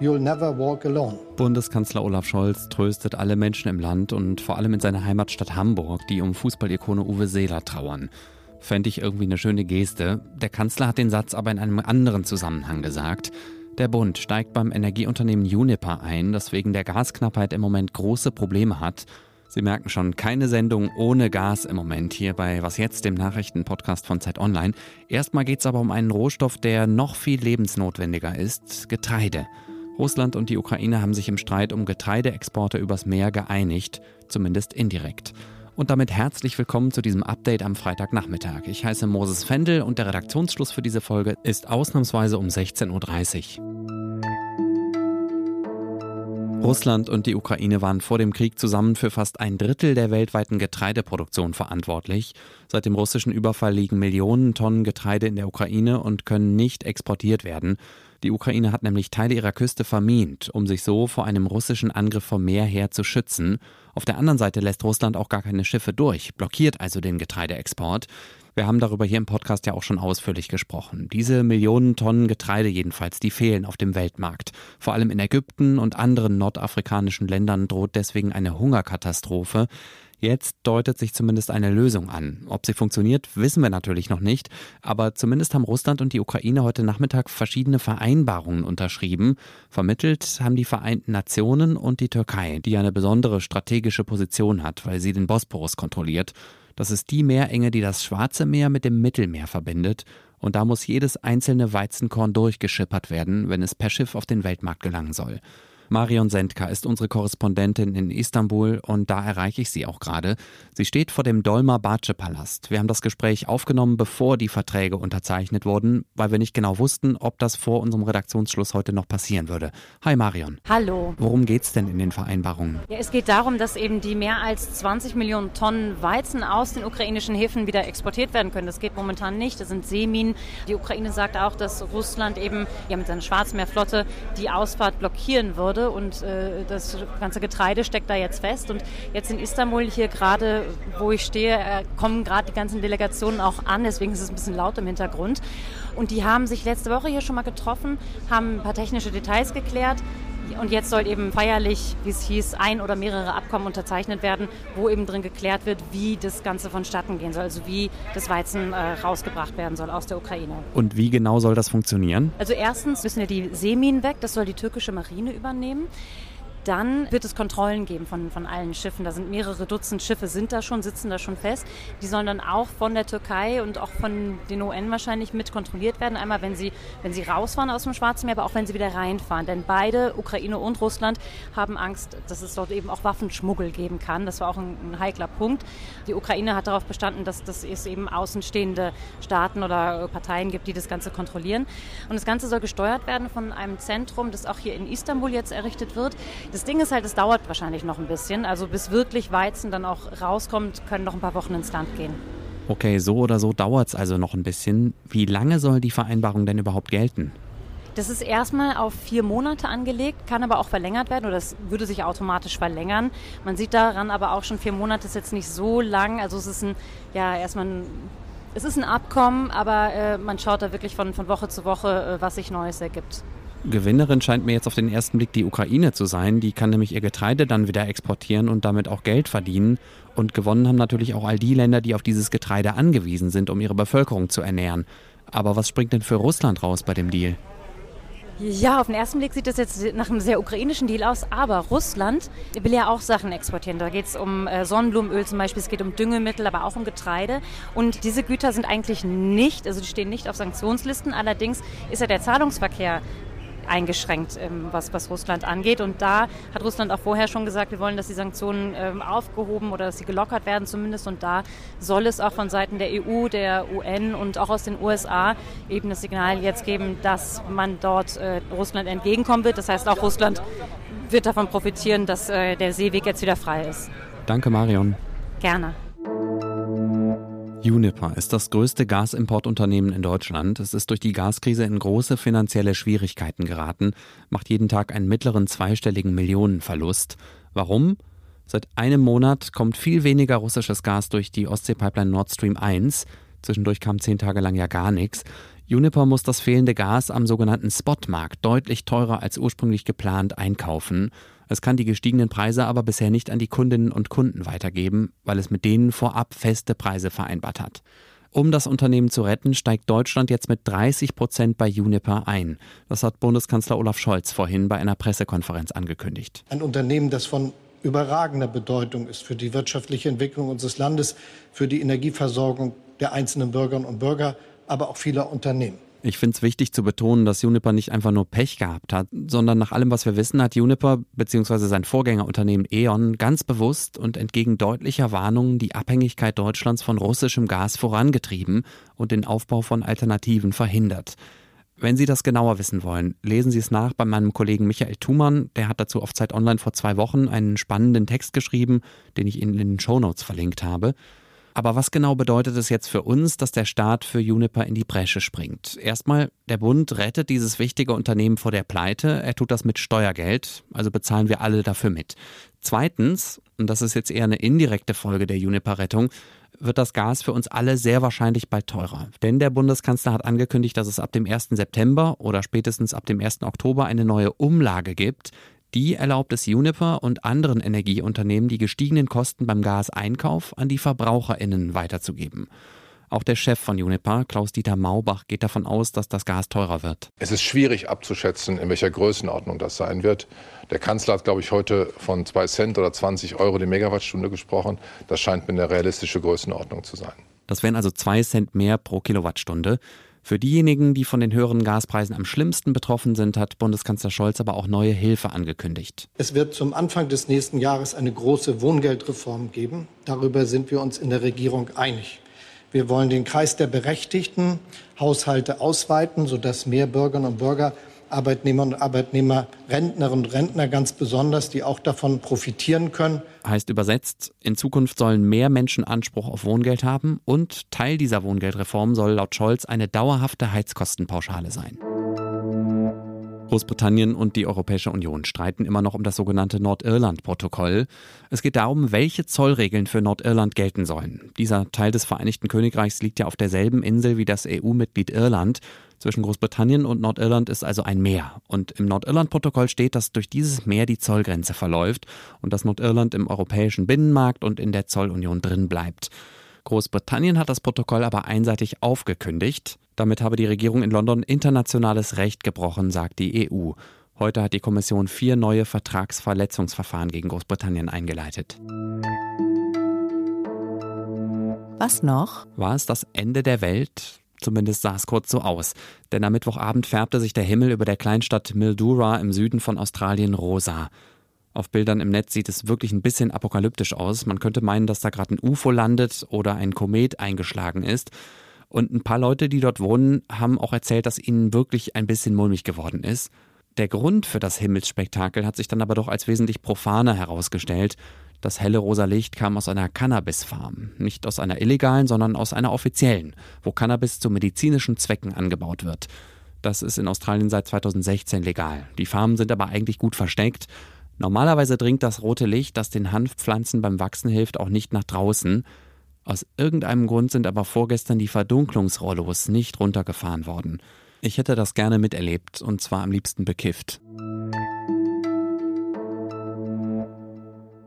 You'll never walk alone. Bundeskanzler Olaf Scholz tröstet alle Menschen im Land und vor allem in seiner Heimatstadt Hamburg, die um Fußballikone Uwe Seeler trauern. Fände ich irgendwie eine schöne Geste. Der Kanzler hat den Satz aber in einem anderen Zusammenhang gesagt. Der Bund steigt beim Energieunternehmen Uniper ein, das wegen der Gasknappheit im Moment große Probleme hat. Sie merken schon, keine Sendung ohne Gas im Moment hier bei Was jetzt, dem Nachrichtenpodcast von Zeit Online. Erstmal geht es aber um einen Rohstoff, der noch viel lebensnotwendiger ist, Getreide. Russland und die Ukraine haben sich im Streit um Getreideexporte übers Meer geeinigt, zumindest indirekt. Und damit herzlich willkommen zu diesem Update am Freitagnachmittag. Ich heiße Moses Fendel und der Redaktionsschluss für diese Folge ist ausnahmsweise um 16.30 Uhr. Russland und die Ukraine waren vor dem Krieg zusammen für fast ein Drittel der weltweiten Getreideproduktion verantwortlich. Seit dem russischen Überfall liegen Millionen Tonnen Getreide in der Ukraine und können nicht exportiert werden. Die Ukraine hat nämlich Teile ihrer Küste vermint, um sich so vor einem russischen Angriff vom Meer her zu schützen. Auf der anderen Seite lässt Russland auch gar keine Schiffe durch, blockiert also den Getreideexport. Wir haben darüber hier im Podcast ja auch schon ausführlich gesprochen. Diese Millionen Tonnen Getreide jedenfalls, die fehlen auf dem Weltmarkt. Vor allem in Ägypten und anderen nordafrikanischen Ländern droht deswegen eine Hungerkatastrophe. Jetzt deutet sich zumindest eine Lösung an. Ob sie funktioniert, wissen wir natürlich noch nicht, aber zumindest haben Russland und die Ukraine heute Nachmittag verschiedene Vereinbarungen unterschrieben. Vermittelt haben die Vereinten Nationen und die Türkei, die eine besondere strategische Position hat, weil sie den Bosporus kontrolliert. Das ist die Meerenge, die das Schwarze Meer mit dem Mittelmeer verbindet. Und da muss jedes einzelne Weizenkorn durchgeschippert werden, wenn es per Schiff auf den Weltmarkt gelangen soll. Marion Sendka ist unsere Korrespondentin in Istanbul und da erreiche ich sie auch gerade. Sie steht vor dem Dolma Bace Palast. Wir haben das Gespräch aufgenommen, bevor die Verträge unterzeichnet wurden, weil wir nicht genau wussten, ob das vor unserem Redaktionsschluss heute noch passieren würde. Hi Marion. Hallo. Worum geht es denn in den Vereinbarungen? Ja, es geht darum, dass eben die mehr als 20 Millionen Tonnen Weizen aus den ukrainischen Häfen wieder exportiert werden können. Das geht momentan nicht. Das sind Seeminen. Die Ukraine sagt auch, dass Russland eben ja, mit seiner Schwarzmeerflotte die Ausfahrt blockieren würde würde und äh, das ganze Getreide steckt da jetzt fest. Und jetzt in Istanbul hier gerade, wo ich stehe, äh, kommen gerade die ganzen Delegationen auch an, deswegen ist es ein bisschen laut im Hintergrund. Und die haben sich letzte Woche hier schon mal getroffen, haben ein paar technische Details geklärt. Und jetzt soll eben feierlich, wie es hieß, ein oder mehrere Abkommen unterzeichnet werden, wo eben drin geklärt wird, wie das Ganze vonstatten gehen soll, also wie das Weizen äh, rausgebracht werden soll aus der Ukraine. Und wie genau soll das funktionieren? Also erstens müssen ja die Seeminen weg, das soll die türkische Marine übernehmen. Dann wird es Kontrollen geben von, von allen Schiffen. Da sind mehrere Dutzend Schiffe, sind da schon, sitzen da schon fest. Die sollen dann auch von der Türkei und auch von den UN wahrscheinlich mit kontrolliert werden. Einmal, wenn sie, wenn sie rausfahren aus dem Schwarzen Meer, aber auch wenn sie wieder reinfahren. Denn beide, Ukraine und Russland, haben Angst, dass es dort eben auch Waffenschmuggel geben kann. Das war auch ein, ein heikler Punkt. Die Ukraine hat darauf bestanden, dass, dass es eben außenstehende Staaten oder Parteien gibt, die das Ganze kontrollieren. Und das Ganze soll gesteuert werden von einem Zentrum, das auch hier in Istanbul jetzt errichtet wird. Das Ding ist halt, es dauert wahrscheinlich noch ein bisschen. Also bis wirklich Weizen dann auch rauskommt, können noch ein paar Wochen ins Land gehen. Okay, so oder so dauert es also noch ein bisschen. Wie lange soll die Vereinbarung denn überhaupt gelten? Das ist erstmal auf vier Monate angelegt, kann aber auch verlängert werden oder es würde sich automatisch verlängern. Man sieht daran aber auch schon, vier Monate ist jetzt nicht so lang. Also es ist ein, ja, erstmal ein, es ist ein Abkommen, aber äh, man schaut da wirklich von, von Woche zu Woche, äh, was sich Neues ergibt. Gewinnerin scheint mir jetzt auf den ersten Blick die Ukraine zu sein. Die kann nämlich ihr Getreide dann wieder exportieren und damit auch Geld verdienen. Und gewonnen haben natürlich auch all die Länder, die auf dieses Getreide angewiesen sind, um ihre Bevölkerung zu ernähren. Aber was springt denn für Russland raus bei dem Deal? Ja, auf den ersten Blick sieht das jetzt nach einem sehr ukrainischen Deal aus, aber Russland will ja auch Sachen exportieren. Da geht es um äh, Sonnenblumenöl zum Beispiel, es geht um Düngemittel, aber auch um Getreide. Und diese Güter sind eigentlich nicht, also die stehen nicht auf Sanktionslisten. Allerdings ist ja der Zahlungsverkehr eingeschränkt, ähm, was, was Russland angeht. Und da hat Russland auch vorher schon gesagt, wir wollen, dass die Sanktionen ähm, aufgehoben oder dass sie gelockert werden zumindest. Und da soll es auch von Seiten der EU, der UN und auch aus den USA eben das Signal jetzt geben, dass man dort äh, Russland entgegenkommen wird. Das heißt, auch Russland wird davon profitieren, dass äh, der Seeweg jetzt wieder frei ist. Danke, Marion. Gerne. Uniper ist das größte Gasimportunternehmen in Deutschland. Es ist durch die Gaskrise in große finanzielle Schwierigkeiten geraten, macht jeden Tag einen mittleren zweistelligen Millionenverlust. Warum? Seit einem Monat kommt viel weniger russisches Gas durch die Ostseepipeline Nord Stream 1. Zwischendurch kam zehn Tage lang ja gar nichts. Juniper muss das fehlende Gas am sogenannten Spotmarkt deutlich teurer als ursprünglich geplant einkaufen. Es kann die gestiegenen Preise aber bisher nicht an die Kundinnen und Kunden weitergeben, weil es mit denen vorab feste Preise vereinbart hat. Um das Unternehmen zu retten, steigt Deutschland jetzt mit 30 Prozent bei Juniper ein. Das hat Bundeskanzler Olaf Scholz vorhin bei einer Pressekonferenz angekündigt. Ein Unternehmen, das von überragender Bedeutung ist für die wirtschaftliche Entwicklung unseres Landes, für die Energieversorgung der einzelnen Bürgerinnen und Bürger, aber auch vieler Unternehmen. Ich finde es wichtig zu betonen, dass Juniper nicht einfach nur Pech gehabt hat, sondern nach allem, was wir wissen, hat Juniper bzw. sein Vorgängerunternehmen E.ON ganz bewusst und entgegen deutlicher Warnungen die Abhängigkeit Deutschlands von russischem Gas vorangetrieben und den Aufbau von Alternativen verhindert. Wenn Sie das genauer wissen wollen, lesen Sie es nach bei meinem Kollegen Michael Thumann. Der hat dazu auf Zeit Online vor zwei Wochen einen spannenden Text geschrieben, den ich Ihnen in den Shownotes verlinkt habe. Aber was genau bedeutet es jetzt für uns, dass der Staat für Juniper in die Bresche springt? Erstmal, der Bund rettet dieses wichtige Unternehmen vor der Pleite. Er tut das mit Steuergeld, also bezahlen wir alle dafür mit. Zweitens, und das ist jetzt eher eine indirekte Folge der Juniper-Rettung, wird das Gas für uns alle sehr wahrscheinlich bald teurer. Denn der Bundeskanzler hat angekündigt, dass es ab dem 1. September oder spätestens ab dem 1. Oktober eine neue Umlage gibt, die erlaubt es Juniper und anderen Energieunternehmen, die gestiegenen Kosten beim Gaseinkauf an die VerbraucherInnen weiterzugeben. Auch der Chef von Juniper, Klaus-Dieter Maubach, geht davon aus, dass das Gas teurer wird. Es ist schwierig abzuschätzen, in welcher Größenordnung das sein wird. Der Kanzler hat, glaube ich, heute von 2 Cent oder 20 Euro die Megawattstunde gesprochen. Das scheint mir eine realistische Größenordnung zu sein. Das wären also 2 Cent mehr pro Kilowattstunde. Für diejenigen, die von den höheren Gaspreisen am schlimmsten betroffen sind, hat Bundeskanzler Scholz aber auch neue Hilfe angekündigt. Es wird zum Anfang des nächsten Jahres eine große Wohngeldreform geben. Darüber sind wir uns in der Regierung einig. Wir wollen den Kreis der berechtigten Haushalte ausweiten, sodass mehr Bürgerinnen und Bürger Arbeitnehmer und Arbeitnehmer, Rentnerinnen und Rentner ganz besonders, die auch davon profitieren können. Heißt übersetzt, in Zukunft sollen mehr Menschen Anspruch auf Wohngeld haben und Teil dieser Wohngeldreform soll laut Scholz eine dauerhafte Heizkostenpauschale sein. Großbritannien und die Europäische Union streiten immer noch um das sogenannte Nordirland-Protokoll. Es geht darum, welche Zollregeln für Nordirland gelten sollen. Dieser Teil des Vereinigten Königreichs liegt ja auf derselben Insel wie das EU-Mitglied Irland. Zwischen Großbritannien und Nordirland ist also ein Meer. Und im Nordirland-Protokoll steht, dass durch dieses Meer die Zollgrenze verläuft und dass Nordirland im europäischen Binnenmarkt und in der Zollunion drin bleibt. Großbritannien hat das Protokoll aber einseitig aufgekündigt. Damit habe die Regierung in London internationales Recht gebrochen, sagt die EU. Heute hat die Kommission vier neue Vertragsverletzungsverfahren gegen Großbritannien eingeleitet. Was noch? War es das Ende der Welt? Zumindest sah es kurz so aus. Denn am Mittwochabend färbte sich der Himmel über der Kleinstadt Mildura im Süden von Australien rosa. Auf Bildern im Netz sieht es wirklich ein bisschen apokalyptisch aus. Man könnte meinen, dass da gerade ein UFO landet oder ein Komet eingeschlagen ist. Und ein paar Leute, die dort wohnen, haben auch erzählt, dass ihnen wirklich ein bisschen mulmig geworden ist. Der Grund für das Himmelsspektakel hat sich dann aber doch als wesentlich profaner herausgestellt. Das helle rosa Licht kam aus einer Cannabis-Farm. Nicht aus einer illegalen, sondern aus einer offiziellen, wo Cannabis zu medizinischen Zwecken angebaut wird. Das ist in Australien seit 2016 legal. Die Farmen sind aber eigentlich gut versteckt. Normalerweise dringt das rote Licht, das den Hanfpflanzen beim Wachsen hilft, auch nicht nach draußen. Aus irgendeinem Grund sind aber vorgestern die Verdunklungsrollos nicht runtergefahren worden. Ich hätte das gerne miterlebt und zwar am liebsten bekifft.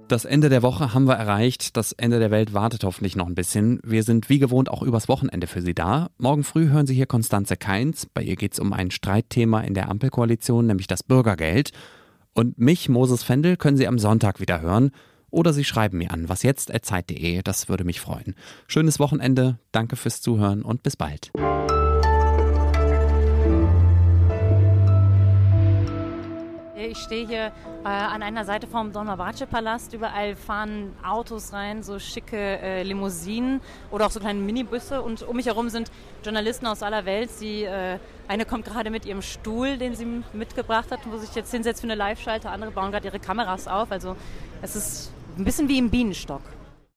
Das Ende der Woche haben wir erreicht. Das Ende der Welt wartet hoffentlich noch ein bisschen. Wir sind wie gewohnt auch übers Wochenende für Sie da. Morgen früh hören Sie hier Konstanze Keins. Bei ihr geht es um ein Streitthema in der Ampelkoalition, nämlich das Bürgergeld. Und mich, Moses Fendel, können Sie am Sonntag wieder hören. Oder Sie schreiben mir an, wasjetzt.zeit.de, das würde mich freuen. Schönes Wochenende, danke fürs Zuhören und bis bald. Ich stehe hier äh, an einer Seite vom Dolmabahce-Palast. Überall fahren Autos rein, so schicke äh, Limousinen oder auch so kleine Minibusse. Und um mich herum sind Journalisten aus aller Welt. Sie, äh, eine kommt gerade mit ihrem Stuhl, den sie mitgebracht hat, wo sich jetzt hinsetzt für eine Live-Schalte. Andere bauen gerade ihre Kameras auf. Also es ist ein bisschen wie im Bienenstock.